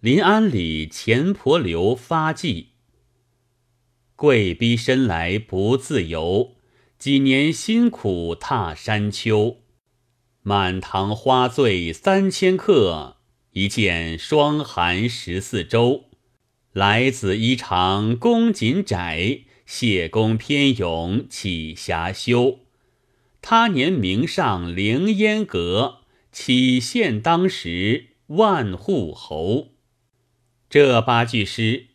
临安里钱婆留发迹，贵逼身来不自由，几年辛苦踏山丘。满堂花醉三千客，一见霜寒十四州。来子衣长弓锦窄，谢公偏勇起遐修。他年名上凌烟阁，岂羡当时万户侯。这八句诗，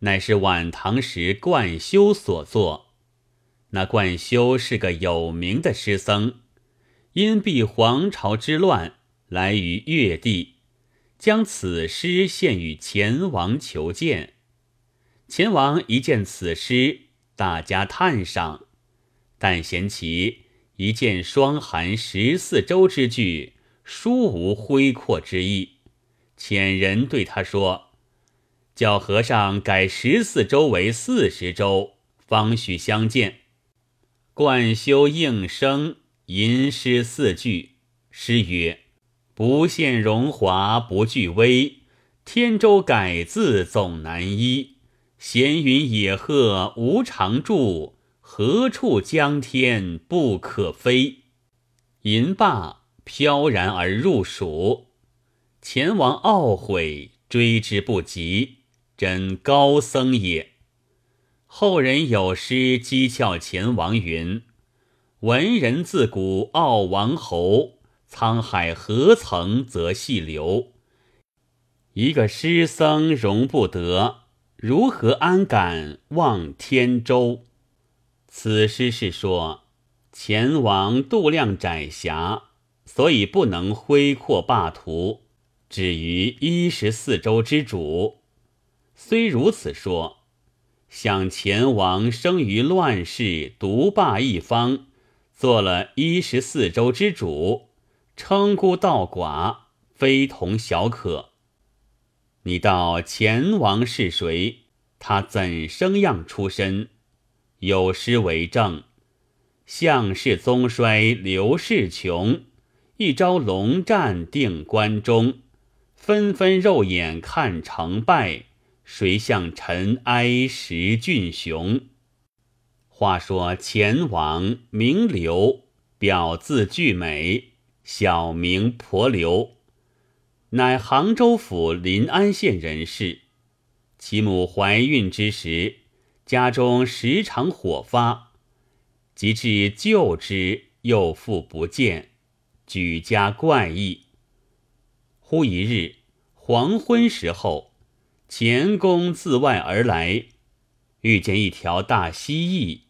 乃是晚唐时冠休所作。那冠休是个有名的诗僧，因避黄巢之乱，来于越地，将此诗献与前王求见。前王一见此诗，大加叹赏，但嫌其一见霜寒十四州之句，殊无恢阔之意。遣人对他说。叫和尚改十四周为四十周，方许相见。冠休应声吟诗四句，诗曰：“不羡荣华不惧威，天舟改字总难依。闲云野鹤无常住，何处江天不可飞？”吟罢，飘然而入蜀。前王懊悔，追之不及。真高僧也。后人有诗讥诮前王云：“文人自古傲王侯，沧海何曾则细流。”一个诗僧容不得，如何安敢望天舟？此诗是说前王度量窄狭，所以不能挥阔霸图，止于一十四州之主。虽如此说，想前王生于乱世，独霸一方，做了一十四州之主，称孤道寡，非同小可。你道前王是谁？他怎生样出身？有诗为证：项氏宗衰，刘氏穷，一朝龙战定关中，纷纷肉眼看成败。谁向尘埃识俊雄？话说前王名刘，表字巨美，小名婆刘，乃杭州府临安县人士。其母怀孕之时，家中时常火发，及至救之，又复不见，举家怪异。忽一日黄昏时候。钱公自外而来，遇见一条大蜥蜴，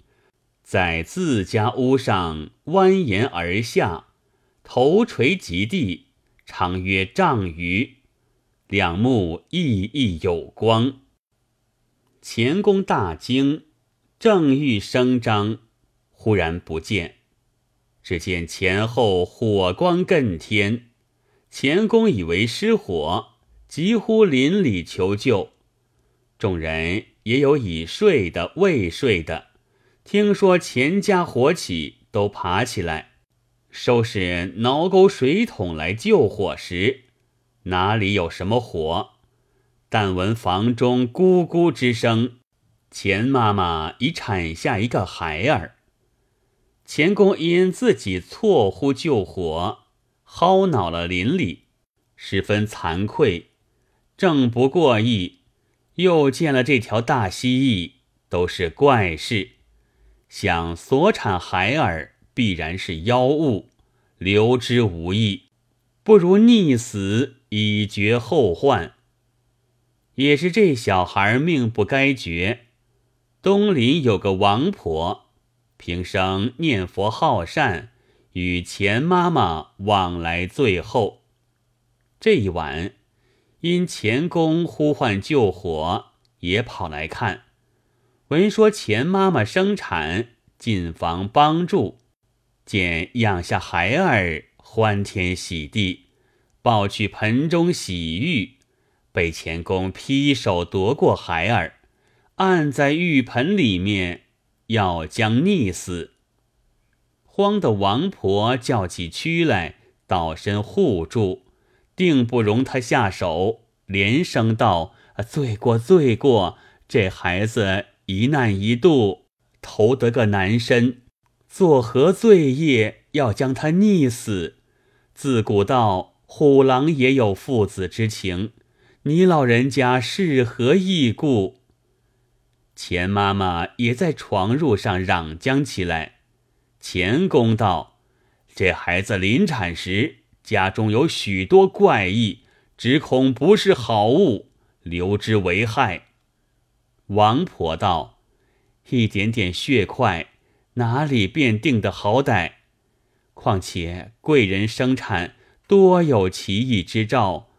在自家屋上蜿蜒而下，头垂及地，长约丈余，两目熠熠有光。钱公大惊，正欲声张，忽然不见，只见前后火光更天，钱公以为失火。急呼邻里求救，众人也有已睡的、未睡的。听说钱家火起，都爬起来收拾挠钩水桶来救火时，哪里有什么火？但闻房中咕咕之声，钱妈妈已产下一个孩儿。钱公因自己错呼救火，薅恼了邻里，十分惭愧。正不过意，又见了这条大蜥蜴，都是怪事。想所产孩儿必然是妖物，留之无益，不如溺死以绝后患。也是这小孩命不该绝。东林有个王婆，平生念佛好善，与钱妈妈往来最后。这一晚。因钱公呼唤救火，也跑来看。闻说钱妈妈生产，进房帮助，见养下孩儿，欢天喜地，抱去盆中洗浴，被钱公劈手夺过孩儿，按在浴盆里面，要将溺死。慌的王婆叫起蛆来，倒身护住。定不容他下手，连声道：“罪过，罪过！这孩子一难一度，投得个男身，作何罪业，要将他溺死？自古道虎狼也有父子之情，你老人家是何义故？”钱妈妈也在床褥上嚷将起来。钱公道：“这孩子临产时，家中有许多怪异。”只恐不是好物，留之为害。王婆道：“一点点血块，哪里便定的好歹？况且贵人生产多有奇异之兆，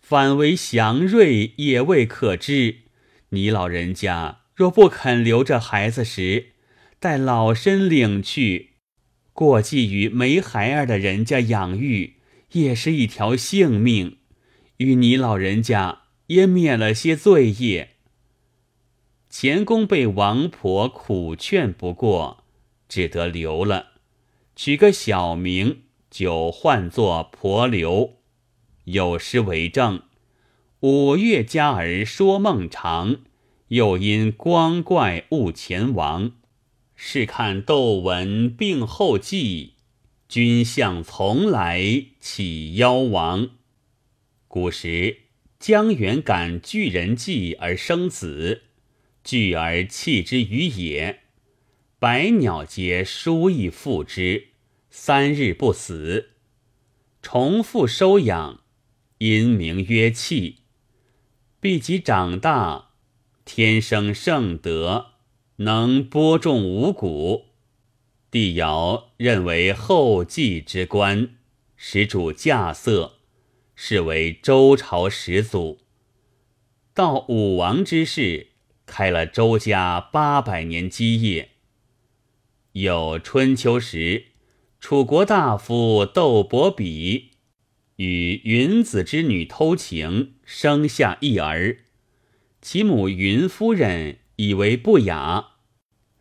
反为祥瑞也未可知。你老人家若不肯留着孩子时，待老身领去，过继于没孩儿的人家养育，也是一条性命。”与你老人家也免了些罪业。钱公被王婆苦劝不过，只得留了，取个小名，就唤作婆留。有诗为证：“五月佳儿说梦长，又因光怪误前王。试看窦文病后记，君相从来起妖王。”古时江远感巨人计而生子，巨而弃之于野，百鸟皆殊意复之，三日不死。重复收养，因名曰弃。必及长大，天生圣德，能播种五谷。帝尧认为后继之官，使主稼穑。是为周朝始祖。到武王之世，开了周家八百年基业。有春秋时，楚国大夫窦伯比与云子之女偷情，生下一儿。其母云夫人以为不雅，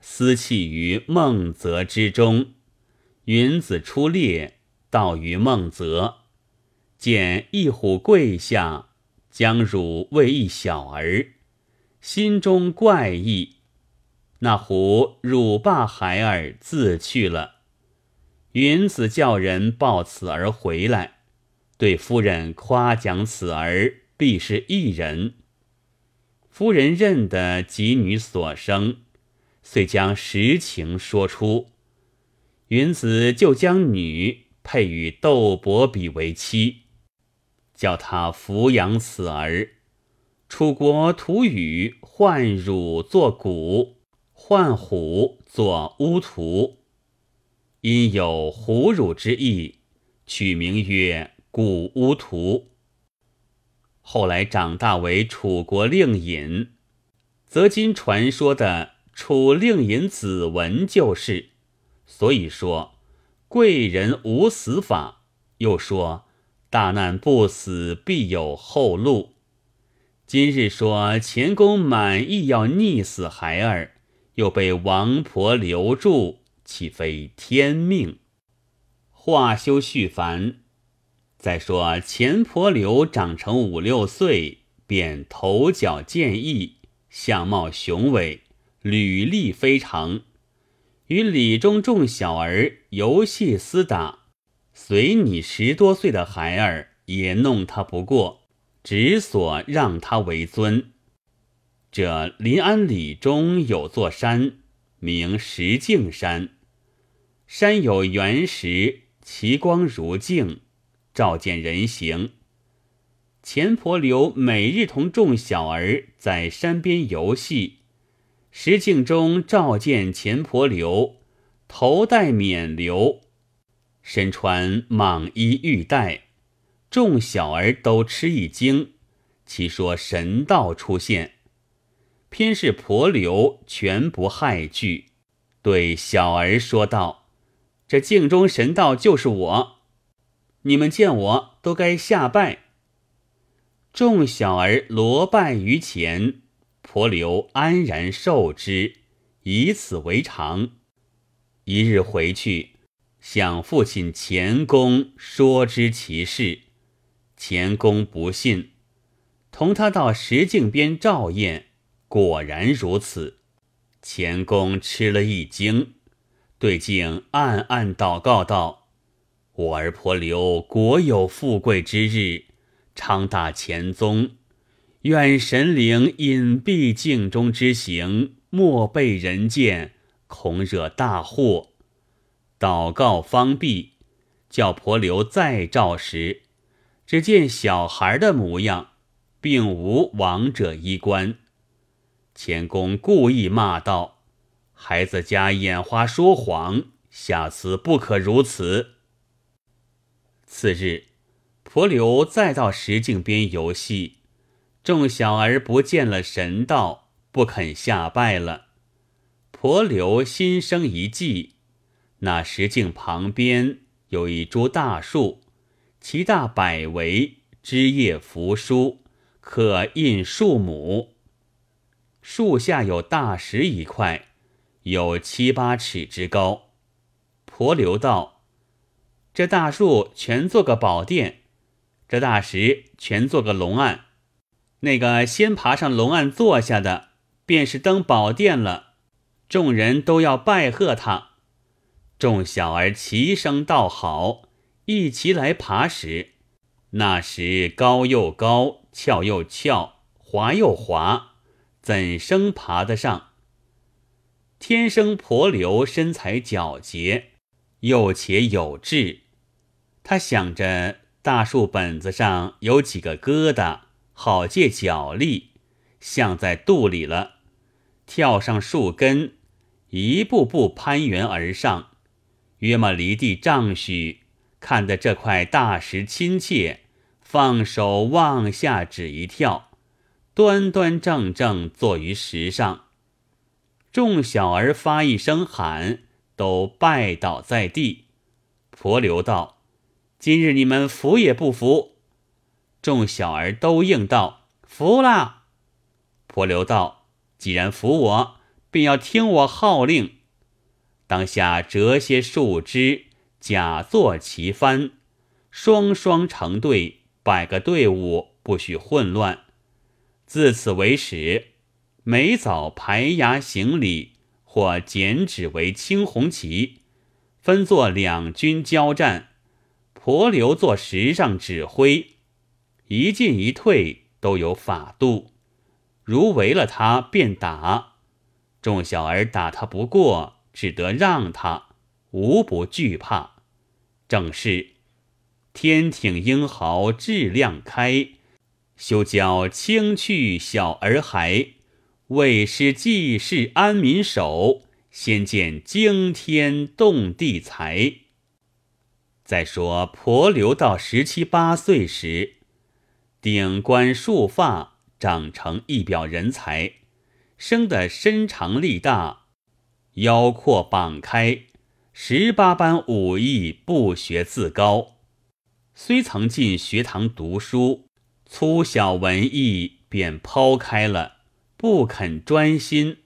私弃于孟泽之中。云子出猎，到于孟泽。见一虎跪下，将汝喂一小儿，心中怪异。那虎辱罢孩儿，自去了。云子叫人抱此儿回来，对夫人夸奖此儿必是一人。夫人认得吉女所生，遂将实情说出。云子就将女配与窦伯比为妻。叫他抚养此儿。楚国土语唤汝作鼓，唤虎作乌图，因有虎乳之意，取名曰古乌图。后来长大为楚国令尹，则今传说的楚令尹子文就是。所以说贵人无死法，又说。大难不死，必有后路。今日说钱公满意要溺死孩儿，又被王婆留住，岂非天命？话休续繁。再说钱婆刘长成五六岁，便头角健异，相貌雄伟，履历非常，与里中众小儿游戏厮打。随你十多岁的孩儿也弄他不过，只所让他为尊。这临安里中有座山，名石径山。山有原石，其光如镜，照见人形。钱婆刘每日同众小儿在山边游戏，石镜中照见钱婆刘，头戴冕旒。身穿蟒衣玉带，众小儿都吃一惊，其说神道出现，偏是婆流全不害惧，对小儿说道：“这镜中神道就是我，你们见我都该下拜。”众小儿罗拜于前，婆留安然受之，以此为常。一日回去。向父亲钱公说知其事，钱公不信，同他到石镜边照验，果然如此。钱公吃了一惊，对镜暗暗祷告道：“我儿婆刘国有富贵之日，昌大前宗。愿神灵隐蔽镜中之行，莫被人见，恐惹大祸。”祷告方毕，叫婆刘再照时，只见小孩的模样，并无亡者衣冠。钱公故意骂道：“孩子家眼花说谎，下次不可如此。”次日，婆刘再到石镜边游戏，众小儿不见了神道，不肯下拜了。婆刘心生一计，那石镜旁边有一株大树，其大百围，枝叶扶疏，可印数亩。树下有大石一块，有七八尺之高。婆留道：“这大树全做个宝殿，这大石全做个龙案。那个先爬上龙案坐下的，便是登宝殿了。众人都要拜贺他。”众小儿齐声道好，一齐来爬石。那石高又高，翘又翘，滑又滑。怎生爬得上？天生婆流身材矫捷，又且有志。他想着大树本子上有几个疙瘩，好借脚力，像在肚里了。跳上树根，一步步攀援而上，约么离地丈许。看得这块大石亲切，放手往下指一跳。端端正正坐于石上，众小儿发一声喊，都拜倒在地。婆留道：“今日你们服也不服？”众小儿都应道：“服了。”婆留道：“既然服我，便要听我号令。当下折些树枝，假作旗幡，双双成队，摆个队伍，不许混乱。”自此为始，每早排牙行礼，或剪纸为青红旗，分作两军交战。婆留坐石上指挥，一进一退都有法度。如围了他，便打。众小儿打他不过，只得让他，无不惧怕。正是天挺英豪志量开。休教轻去小儿孩，为师济世安民手，先见惊天动地才。再说婆留到十七八岁时，顶冠束发，长成一表人才，生得身长力大，腰阔膀开，十八般武艺不学自高，虽曾进学堂读书。粗小文艺便抛开了，不肯专心，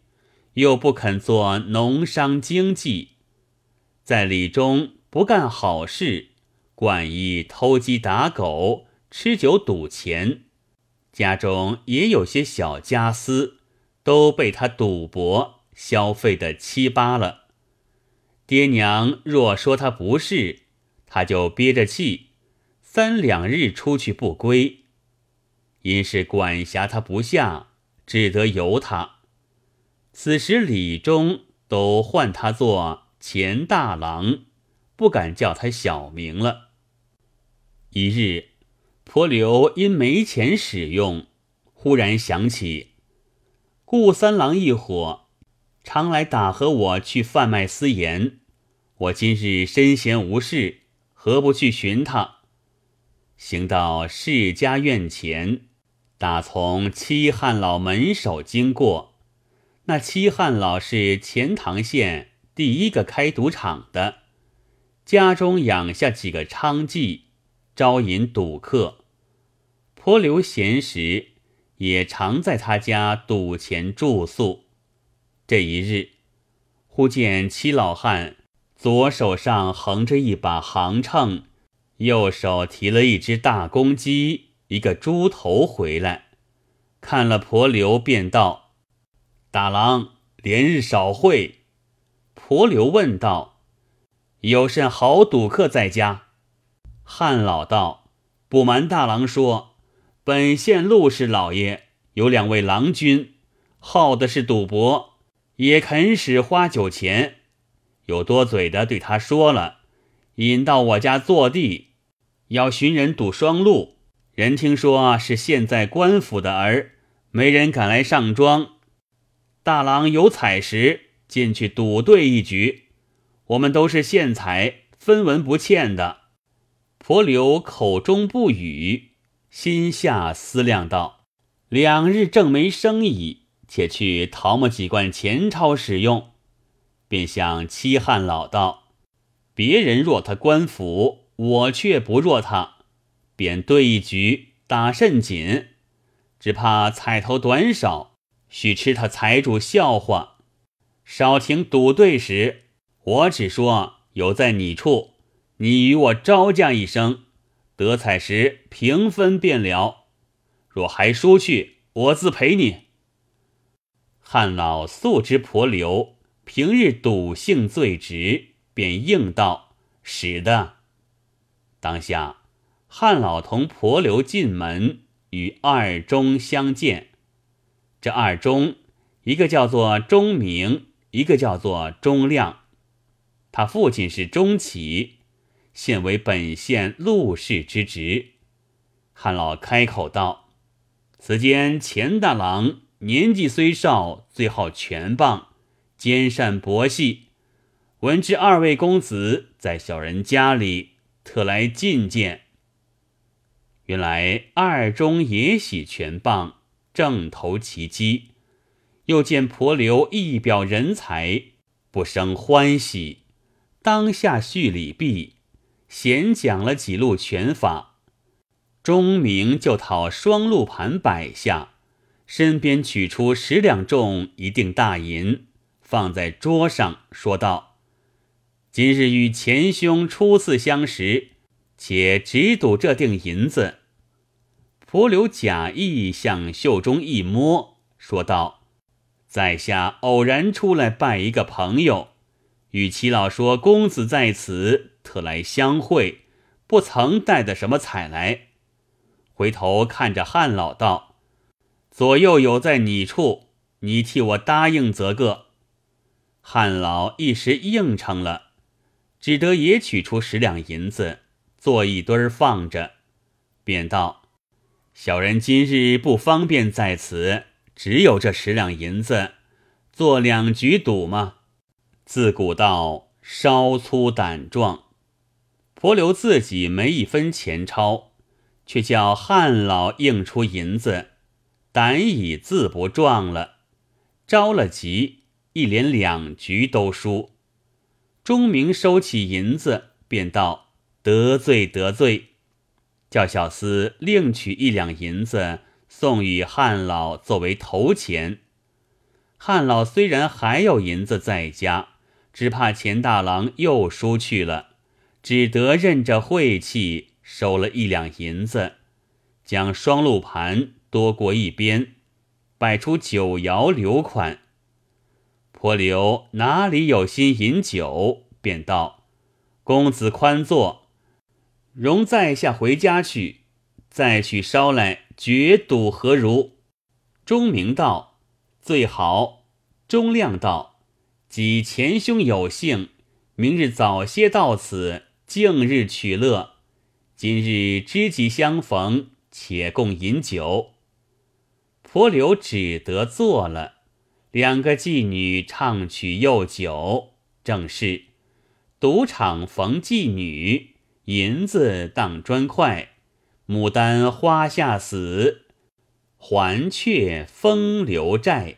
又不肯做农商经济，在里中不干好事，惯以偷鸡打狗、吃酒赌钱，家中也有些小家私，都被他赌博消费的七八了。爹娘若说他不是，他就憋着气，三两日出去不归。因是管辖他不下，只得由他。此时李中都唤他做钱大郎，不敢叫他小名了。一日，婆刘因没钱使用，忽然想起顾三郎一伙常来打和我去贩卖私盐，我今日身闲无事，何不去寻他？行到世家院前。打从七汉老门首经过，那七汉老是钱塘县第一个开赌场的，家中养下几个娼妓，招引赌客。颇留闲时，也常在他家赌钱住宿。这一日，忽见七老汉左手上横着一把行秤，右手提了一只大公鸡。一个猪头回来，看了婆刘，便道：“大郎连日少会。”婆刘问道：“有甚好赌客在家？”汉老道：“不瞒大郎说，本县陆氏老爷有两位郎君，好的是赌博，也肯使花酒钱。有多嘴的对他说了，引到我家坐地，要寻人赌双路。人听说是现在官府的儿，没人敢来上庄。大郎有彩时进去赌对一局，我们都是现财，分文不欠的。”婆刘口中不语，心下思量道：“两日正没生意，且去淘么几贯钱钞使用。”便向七汉老道：“别人若他官府，我却不若他。便对一局，打甚紧？只怕彩头短少，须吃他财主笑话。少停赌对时，我只说有在你处。”你与我招架一声，得彩时平分便了。若还输去，我自赔你。汉老素知婆刘平日赌性最直，便应道：“使的。”当下，汉老同婆刘进门，与二中相见。这二中，一个叫做钟明，一个叫做钟亮。他父亲是钟起。现为本县陆氏之职，汉老开口道：“此间钱大郎年纪虽少，最好拳棒，兼善博戏。闻知二位公子在小人家里，特来觐见。原来二中也喜拳棒，正投其机。又见婆刘一表人才，不生欢喜，当下叙礼毕。”闲讲了几路拳法，钟明就讨双路盘摆下，身边取出十两重一锭大银，放在桌上，说道：“今日与前兄初次相识，且只赌这锭银子。”蒲留假意向袖中一摸，说道：“在下偶然出来拜一个朋友。”与齐老说：“公子在此，特来相会，不曾带的什么彩来。”回头看着汉老道：“左右有在你处，你替我答应则个。”汉老一时应承了，只得也取出十两银子，做一堆儿放着，便道：“小人今日不方便在此，只有这十两银子，做两局赌嘛。”自古道稍粗胆壮，婆刘自己没一分钱钞，却叫汉老应出银子，胆已自不壮了。着了急，一连两局都输。钟明收起银子，便道：“得罪得罪，叫小厮另取一两银子送与汉老作为头钱。”汉老虽然还有银子在家。只怕钱大郎又输去了，只得任着晦气收了一两银子，将双路盘多过一边，摆出酒肴留款。婆刘哪里有心饮酒，便道：“公子宽坐，容在下回家去，再去烧来绝赌何如？”钟明道：“最好。”钟亮道。即前兄有幸，明日早些到此，敬日取乐。今日知己相逢，且共饮酒。婆刘只得坐了。两个妓女唱曲又酒，正是赌场逢妓女，银子当砖块。牡丹花下死，还却风流债。